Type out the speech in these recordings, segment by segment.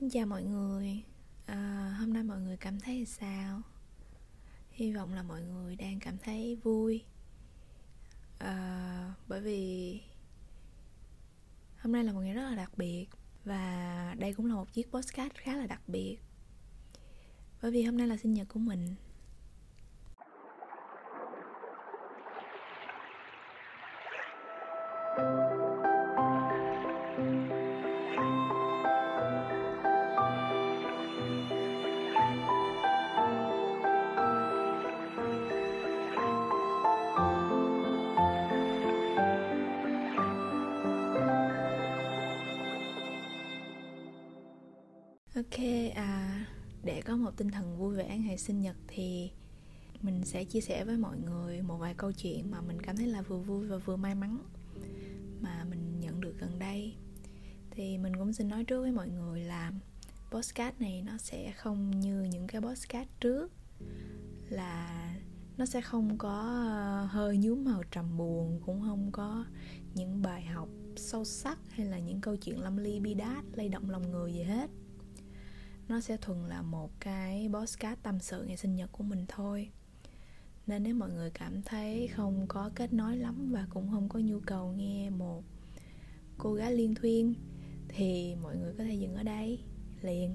Xin chào mọi người. À, Hôm nay mọi người cảm thấy sao? Hy vọng là mọi người đang cảm thấy vui. À, Bởi vì Hôm nay là một ngày rất là đặc biệt Và đây cũng là một chiếc postcard khá là đặc biệt. Bởi vì hôm nay là sinh nhật của mình. À, để có một tinh thần vui vẻ ngày sinh nhật thì mình sẽ chia sẻ với mọi người một vài câu chuyện mà mình cảm thấy là vừa vui và vừa may mắn mà mình nhận được gần đây. Thì mình cũng xin nói trước với mọi người là postcard này nó sẽ không như những cái postcard trước là nó sẽ không có ờ, hơi nhúm màu trầm buồn cũng không có những bài học sâu sắc hay là những câu chuyện lâm ly bi đát lay động lòng người gì hết nó sẽ thuần là một cái postcard tâm sự ngày sinh nhật của mình thôi. Nên nếu mọi người cảm thấy không có kết nối lắm và cũng không có nhu cầu nghe một cô gái liên thuyên thì mọi người có thể dừng ở đây liền.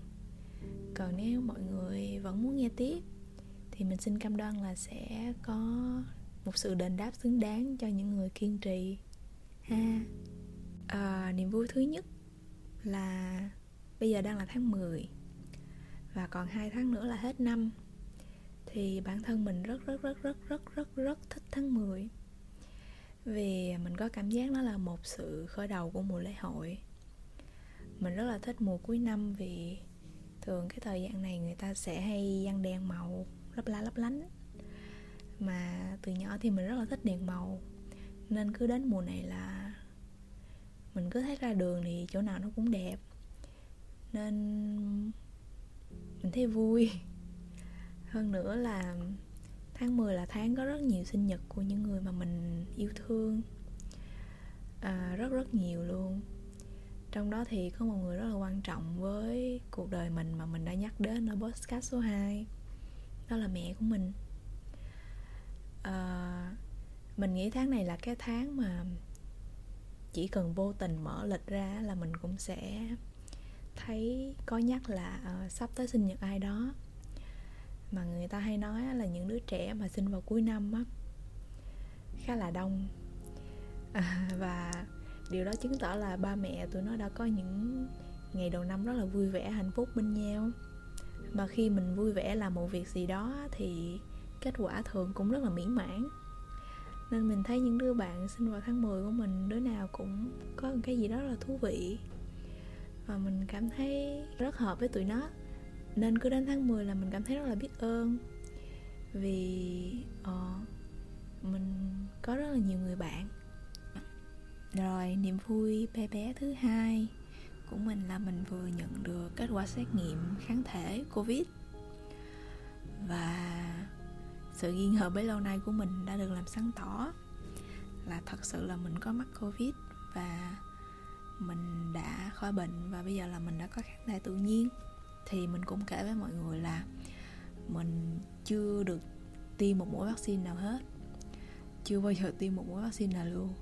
Còn nếu mọi người vẫn muốn nghe tiếp thì mình xin cam đoan là sẽ có một sự đền đáp xứng đáng cho những người kiên trì. Ha. À, niềm vui thứ nhất là bây giờ đang là tháng 10 và còn hai tháng nữa là hết năm. Thì bản thân mình rất rất rất rất rất rất rất thích tháng 10 vì mình có cảm giác nó là một sự khởi đầu của mùa lễ hội. Mình rất là thích mùa cuối năm vì thường cái thời gian này người ta sẽ hay dăng đèn màu lấp la lấp lánh. Mà từ nhỏ thì mình rất là thích đèn màu. Nên cứ đến mùa này là mình cứ thấy ra đường thì chỗ nào nó cũng đẹp. Nên mình thấy vui. Hơn nữa là tháng 10 là tháng có rất nhiều sinh nhật của những người mà mình yêu thương. À, rất rất nhiều luôn. Trong đó thì có một người rất là quan trọng với cuộc đời mình mà mình đã nhắc đến ở podcast số 2 đó là mẹ của mình. À, mình nghĩ tháng này là cái tháng mà chỉ cần vô tình mở lịch ra là mình cũng sẽ thấy có nhắc là uh, sắp tới sinh nhật ai đó. Mà người ta hay nói là những đứa trẻ mà sinh vào cuối năm á khá là đông. À, và điều đó chứng tỏ là ba mẹ tụi nó đã có những ngày đầu năm rất là vui vẻ hạnh phúc bên nhau. Mà khi mình vui vẻ làm một việc gì đó thì kết quả thường cũng rất là mỹ mãn. Nên mình thấy những đứa bạn sinh vào tháng 10 của mình đứa nào cũng có một cái gì đó là thú vị và mình cảm thấy rất hợp với tụi nó. Nên cứ đến tháng 10 là mình cảm thấy rất là biết ơn. Vì uh, mình có rất là nhiều người bạn. Rồi niềm vui bé bé thứ hai của mình là mình vừa nhận được kết quả xét nghiệm kháng thể covid. Và sự nghi ngờ bấy lâu nay của mình đã được làm sáng tỏ là thật sự là mình có mắc covid và mình đã khỏi bệnh và bây giờ là mình đã có kháng thể tự nhiên. Thì mình cũng kể với mọi người là mình chưa được tiêm một mũi vaccine nào hết. Chưa bao giờ tiêm một mũi vaccine nào luôn.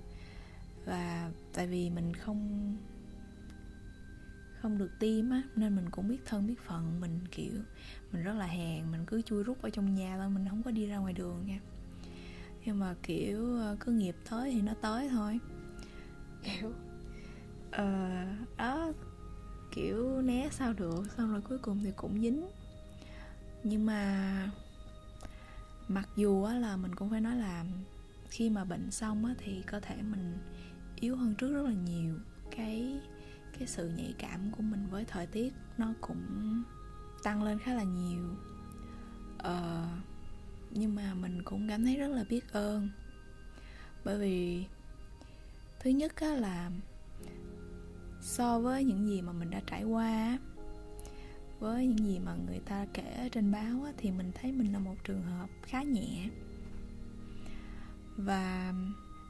Và tại vì mình không không được tiêm á, nên mình cũng biết thân, biết phận. Mình, kiểu, mình rất là hèn, mình cứ chui rút ở trong nhà thôi, mình không có đi ra ngoài đường nha. Nhưng mà, kiểu, cứ nghiệp tới thì nó tới thôi. Kiểu ờ uh, đó kiểu né sao được xong rồi cuối cùng thì cũng dính. Nhưng mà mặc dù á là mình cũng phải nói là khi mà bệnh xong á thì cơ thể mình yếu hơn trước rất là nhiều. Cái cái sự nhạy cảm của mình với thời tiết nó cũng tăng lên khá là nhiều. Ờ, nhưng mà mình cũng cảm thấy rất là biết ơn. Bởi vì thứ nhất á là so với những gì mà mình đã trải qua với những gì mà người ta kể trên báo thì mình thấy mình là một trường hợp khá nhẹ. Và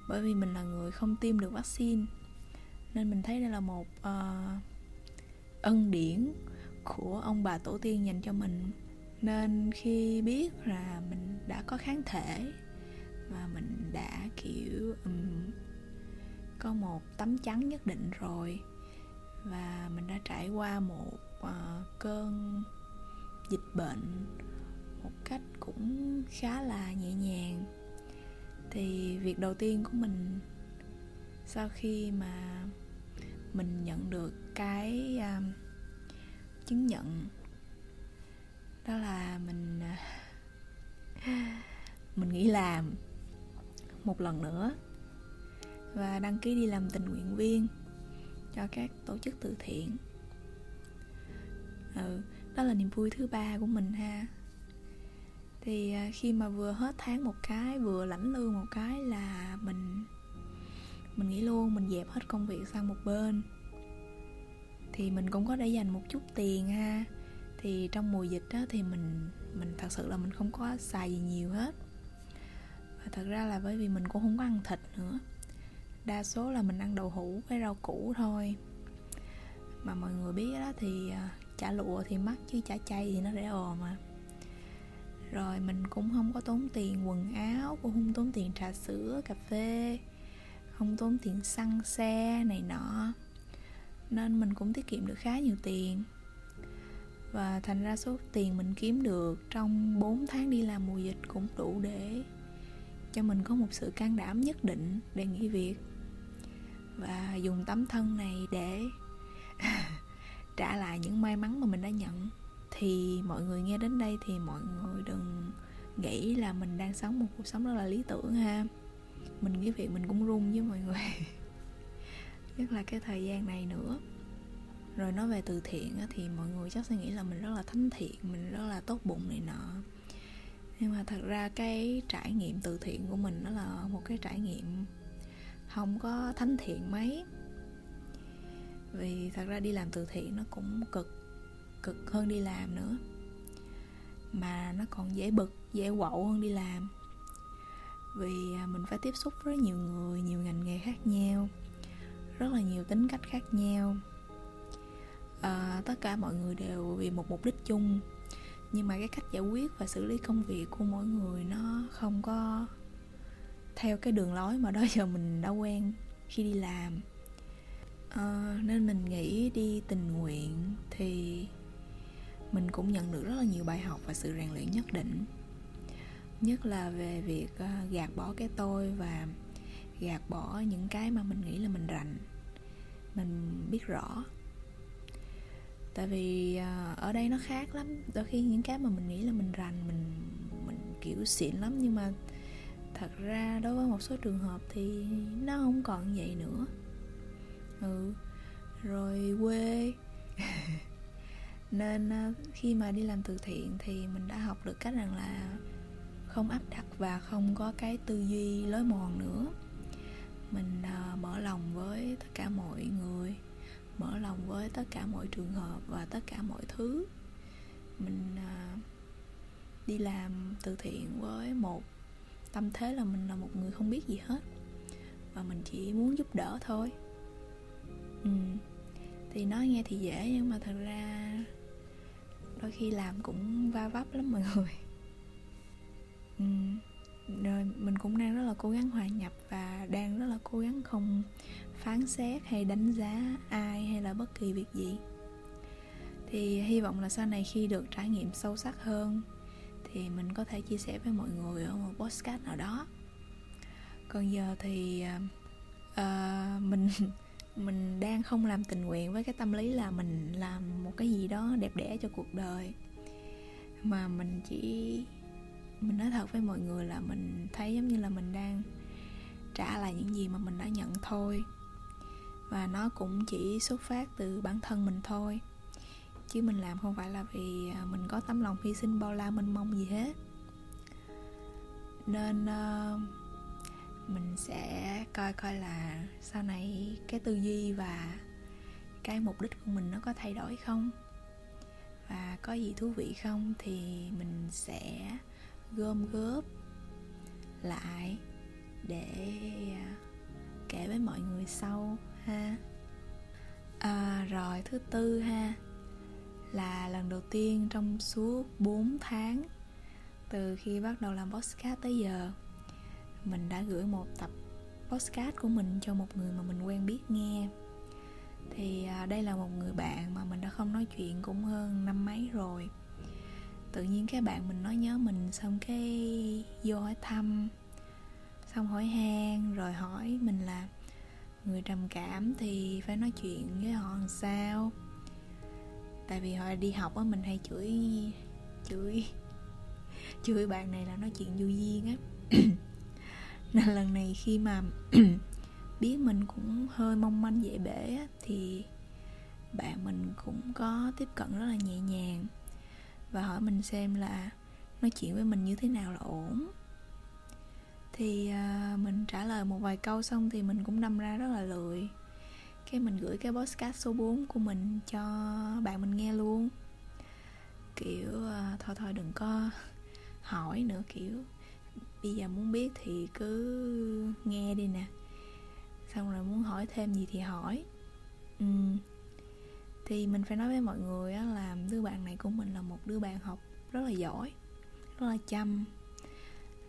bởi vì mình là người không tiêm được vaccine nên mình thấy đây là một uh, ân điển của ông bà tổ tiên dành cho mình. Nên khi biết là mình đã có kháng thể và mình đã kiểu um, có một tấm chắn nhất định rồi và mình đã trải qua một uh, cơn dịch bệnh một cách cũng khá là nhẹ nhàng. Thì việc đầu tiên của mình sau khi mà mình nhận được cái uh, chứng nhận đó là mình uh, mình nghỉ làm một lần nữa và đăng ký đi làm tình nguyện viên cho các tổ chức từ thiện. Ừ, đó là niềm vui thứ ba của mình ha. Thì à, khi mà vừa hết tháng một cái vừa lãnh lương một cái là mình mình nghĩ luôn mình dẹp hết công việc sang một bên. Thì mình cũng có để dành một chút tiền ha. Thì trong mùa dịch đó thì mình mình thật sự là mình không có xài gì nhiều hết. Và thật ra là bởi vì mình cũng không có ăn thịt nữa đa số là mình ăn đậu hũ với rau củ thôi. Mà mọi người biết đó thì à, chả lụa thì mắc chứ chả chay thì nó rẻ ồ mà. Rồi mình cũng không có tốn tiền quần áo, cũng không tốn tiền trà sữa, cà phê, không tốn tiền xăng xe này nọ. Nên mình cũng tiết kiệm được khá nhiều tiền. Và thành ra số tiền mình kiếm được trong 4 tháng đi làm mùa dịch cũng đủ để cho mình có một sự can đảm nhất định để nghỉ việc. Và dùng tấm thân này để trả lại những may mắn mà mình đã nhận. Thì mọi người nghe đến đây thì mọi người đừng nghĩ là mình đang sống một cuộc sống rất là lý tưởng ha. Mình nghĩ việc mình cũng run với mọi người. Nhất là cái thời gian này nữa. Rồi nói về từ thiện thì mọi người chắc sẽ nghĩ là mình rất là thánh thiện, mình rất là tốt bụng này nọ nhưng mà thật ra cái trải nghiệm từ thiện của mình nó là một cái trải nghiệm không có thánh thiện mấy. Vì thật ra đi làm từ thiện nó cũng cực cực hơn đi làm nữa. Mà nó còn dễ bực dễ quậu hơn đi làm. Vì à, mình phải tiếp xúc với nhiều người nhiều ngành nghề khác nhau rất là nhiều tính cách khác nhau. À, tất cả mọi người đều vì một mục đích chung nhưng mà cái cách giải quyết và xử lý công việc của mỗi người nó không có theo cái đường lối mà đó giờ mình đã quen khi đi làm. À, nên mình nghĩ đi tình nguyện thì mình cũng nhận được rất là nhiều bài học và sự rèn luyện nhất định. Nhất là về việc ờ, gạt bỏ cái tôi và gạt bỏ những cái mà mình nghĩ là mình rành. Mình biết rõ tại vì à, ở đây nó khác lắm. Đôi khi những cái mà mình nghĩ là mình rành mình mình kiểu xịn lắm. Nhưng mà thật ra đối với một số trường hợp thì nó không còn vậy nữa. Ừ rồi quê. Nên à, khi mà đi làm từ thiện thì mình đã học được cách rằng là không áp đặt và không có cái tư duy lối mòn nữa. Mình uh, mở lòng với tất cả mọi người mở lòng với tất cả mọi trường hợp và tất cả mọi thứ mình uh, đi làm từ thiện với một tâm thế là mình là một người không biết gì hết và mình chỉ muốn giúp đỡ thôi ừ. thì nói nghe thì dễ nhưng mà thật ra đôi khi làm cũng va vấp lắm mọi người ừ rồi mình cũng đang rất là cố gắng hòa nhập và đang rất là cố gắng không phán xét hay đánh giá ai hay là bất kỳ việc gì. Thì hy vọng là sau này khi được trải nghiệm sâu sắc hơn thì mình có thể chia sẻ với mọi người ở một podcast nào đó. Còn giờ thì uh, mình mình đang không làm tình nguyện với cái tâm lý là mình làm một cái gì đó đẹp đẽ cho cuộc đời. Mà mình chỉ mình nói thật với mọi người là mình thấy giống như là mình đang trả lại những gì mà mình đã nhận thôi. Và nó cũng chỉ xuất phát từ bản thân mình thôi. Chứ mình làm không phải là vì à, mình có tấm lòng hy sinh bao la mênh mông gì hết. Nên uh, mình sẽ coi coi là sau này cái tư duy và cái mục đích của mình nó có thay đổi không? Và có gì thú vị không? Thì mình sẽ gom góp lại để à, kể với mọi người sau ha. À, rồi thứ tư ha là lần đầu tiên trong suốt 4 tháng từ khi bắt đầu làm podcast tới giờ mình đã gửi một tập podcast của mình cho một người mà mình quen biết nghe. Thì à, đây là một người bạn mà mình đã không nói chuyện cũng hơn năm mấy rồi tự nhiên cái bạn mình nói nhớ mình xong cái vô hỏi thăm xong hỏi han rồi hỏi mình là người trầm cảm thì phải nói chuyện với họ làm sao? Tại vì hồi đi học á mình hay chửi chửi chửi bạn này là nói chuyện vô duyên á. Nên lần này khi mà biết mình cũng hơi mong manh dễ bể á, thì bạn mình cũng có tiếp cận rất là nhẹ nhàng và hỏi mình xem là nói chuyện với mình như thế nào là ổn. Thì uh, mình trả lời một vài câu xong thì mình cũng đâm ra rất là lười. Cái mình gửi cái podcast số 4 của mình cho bạn mình nghe luôn. Kiểu uh, thôi thôi đừng có hỏi nữa kiểu bây giờ muốn biết thì cứ nghe đi nè. Xong rồi muốn hỏi thêm gì thì hỏi. Ừ thì mình phải nói với mọi người á, là đứa bạn này của mình là một đứa bạn học rất là giỏi rất là chăm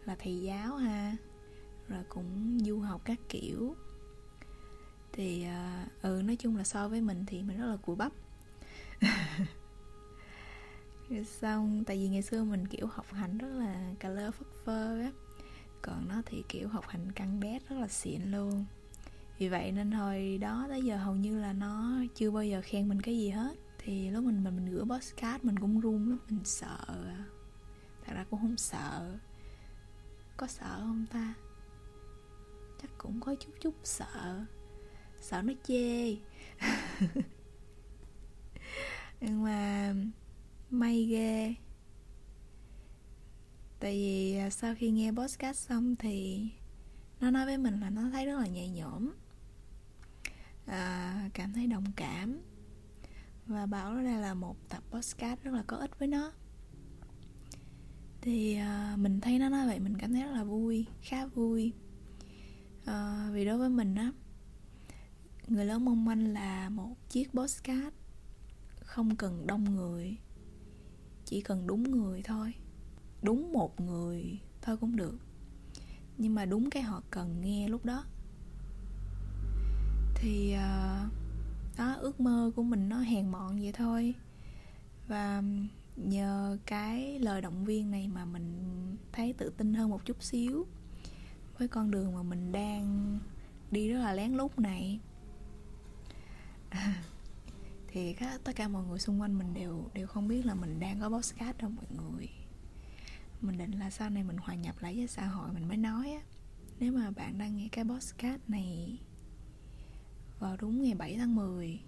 là thầy giáo ha rồi cũng du học các kiểu. Thì uh, ừ nói chung là so với mình thì mình rất là cùi bắp. Xong tại vì ngày xưa mình kiểu học hành rất là cà lơ phất phơ á còn nó thì kiểu học hành căng đét rất là xịn luôn vì vậy nên hồi đó tới giờ hầu như là nó chưa bao giờ khen mình cái gì hết. Thì lúc mình mình, mình gửi postcard mình cũng run lắm mình sợ. Thật ra cũng không sợ. Có sợ không ta? Chắc cũng có chút chút sợ. Sợ nó chê. Nhưng mà may ghê. Tại vì à, sau khi nghe podcast xong thì nó nói với mình là nó thấy rất là nhẹ nhõm à, cảm thấy đồng cảm. Và bảo đây là một tập podcast rất là có ích với nó. Thì à, mình thấy nó nói vậy mình cảm thấy rất là vui khá vui. À, vì đối với mình á người lớn mong manh là một chiếc postcard không cần đông người chỉ cần đúng người thôi. Đúng một người thôi cũng được. Nhưng mà đúng cái họ cần nghe lúc đó thì uh, đó ước mơ của mình nó hèn mọn vậy thôi. Và nhờ cái lời động viên này mà mình thấy tự tin hơn một chút xíu với con đường mà mình đang đi rất là lén lút này. Thì các, tất cả mọi người xung quanh mình đều đều không biết là mình đang có podcast đâu mọi người. Mình định là sau này mình hòa nhập lại với xã hội mình mới nói á. Nếu mà bạn đang nghe cái podcast này vào đúng ngày 7 tháng 10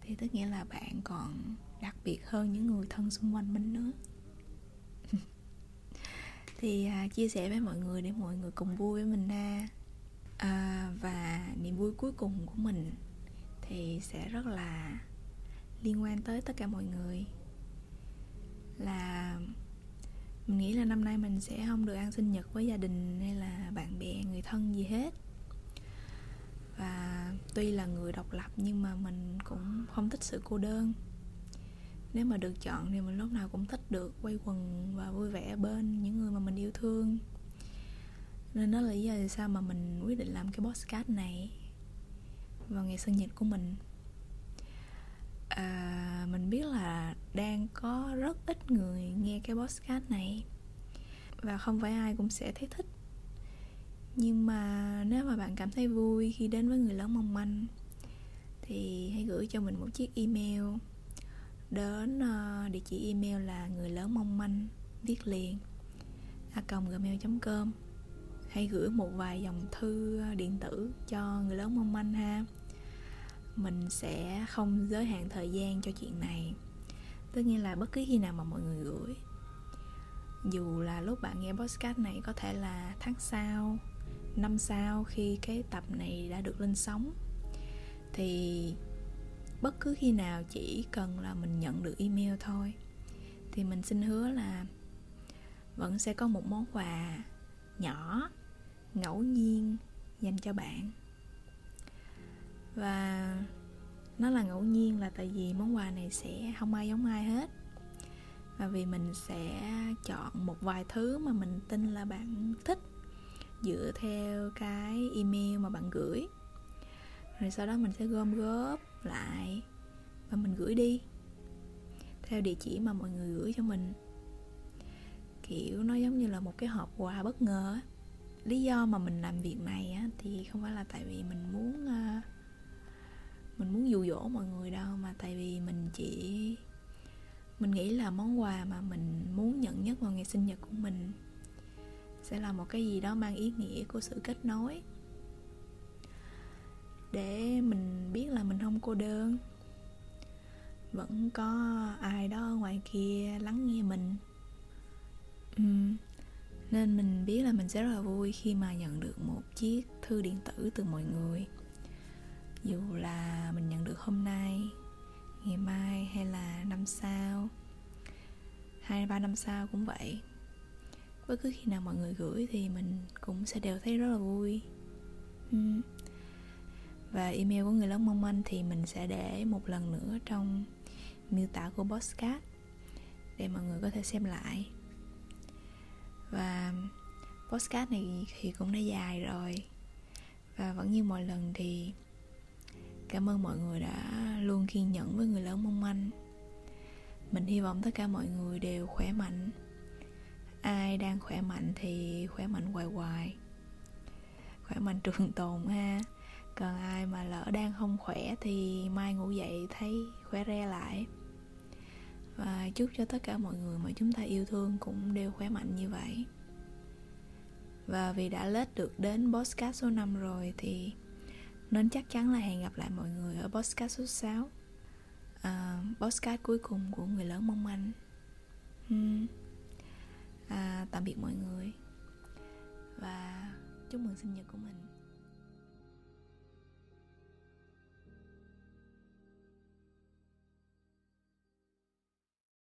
thì tức nghĩa là bạn còn đặc biệt hơn những người thân xung quanh mình nữa. Thì à, chia sẻ với mọi người để mọi người cùng vui với mình ha. À, và niềm vui cuối cùng của mình thì sẽ rất là liên quan tới tất cả mọi người. Là mình nghĩ là năm nay mình sẽ không được ăn sinh nhật với gia đình hay là bạn bè người thân gì hết và tuy là người độc lập nhưng mà mình cũng không thích sự cô đơn. Nếu mà được chọn thì mình lúc nào cũng thích được quay quần và vui vẻ bên những người mà mình yêu thương. Nên đó là lý do tại sao mà mình quyết định làm cái podcast này vào ngày sinh nhật của mình. À, mình biết là đang có rất ít người nghe cái podcast này. Và không phải ai cũng sẽ thấy thích nhưng mà nếu mà bạn cảm thấy vui khi đến với người lớn mong manh, thì hãy gửi cho mình một chiếc email. Đến ờ, địa chỉ email là người lớn mong manh, viết liền, a gmail.com hãy gửi một vài dòng thư ờ, điện tử cho người lớn mong manh ha. Mình sẽ không giới hạn thời gian cho chuyện này. Tất nhiên là bất cứ khi nào mà mọi người gửi, dù là lúc bạn nghe podcast này có thể là tháng sau năm sau khi cái tập này đã được lên sóng. Thì bất cứ khi nào chỉ cần là mình nhận được email thôi, thì mình xin hứa là vẫn sẽ có một món quà nhỏ, ngẫu nhiên dành cho bạn. Và nó là ngẫu nhiên là tại vì món quà này sẽ không ai giống ai hết. Và vì mình sẽ chọn một vài thứ mà mình tin là bạn thích dựa theo cái email mà bạn gửi. Rồi sau đó mình sẽ gom góp lại và mình gửi đi theo địa chỉ mà mọi người gửi cho mình. Kiểu nó giống như là một cái hộp quà bất ngờ lý do mà mình làm việc này á, thì không phải là tại vì mình muốn ờ, mình muốn dụ dỗ mọi người đâu mà tại vì mình chỉ mình nghĩ là món quà mà mình muốn nhận nhất vào ngày sinh nhật của mình sẽ là một cái gì đó mang ý nghĩa của sự kết nối. Để mình biết là mình không cô đơn, vẫn có ai đó ngoài kia lắng nghe mình. Ừ. nên mình biết là mình sẽ rất là vui khi mà nhận được một chiếc thư điện tử từ mọi người. Dù là mình nhận được hôm nay, ngày mai hay là năm sau, hai ba năm sau cũng vậy bất cứ khi nào mọi người gửi thì mình cũng sẽ đều thấy rất là vui. Và email của người lớn mong manh thì mình sẽ để một lần nữa trong miêu tả của postcard để mọi người có thể xem lại. Và postcard này thì cũng đã dài rồi. Và vẫn như mọi lần thì cảm ơn mọi người đã luôn kiên nhẫn với người lớn mong manh. Mình hy vọng tất cả mọi người đều khỏe mạnh ai đang khỏe mạnh thì khỏe mạnh hoài hoài. Khỏe mạnh trường tồn ha. Còn ai mà lỡ đang không khỏe thì mai ngủ dậy thấy khỏe re lại. Và chúc cho tất cả mọi người mà chúng ta yêu thương cũng đều khỏe mạnh như vậy. Và vì đã lết được đến podcast số 5 rồi thì nên chắc chắn là hẹn gặp lại mọi người ở podcast số 6 à, podcast cuối cùng của người lớn mong manh. Hmm à, tạm biệt mọi người. Và chúc mừng sinh nhật của mình.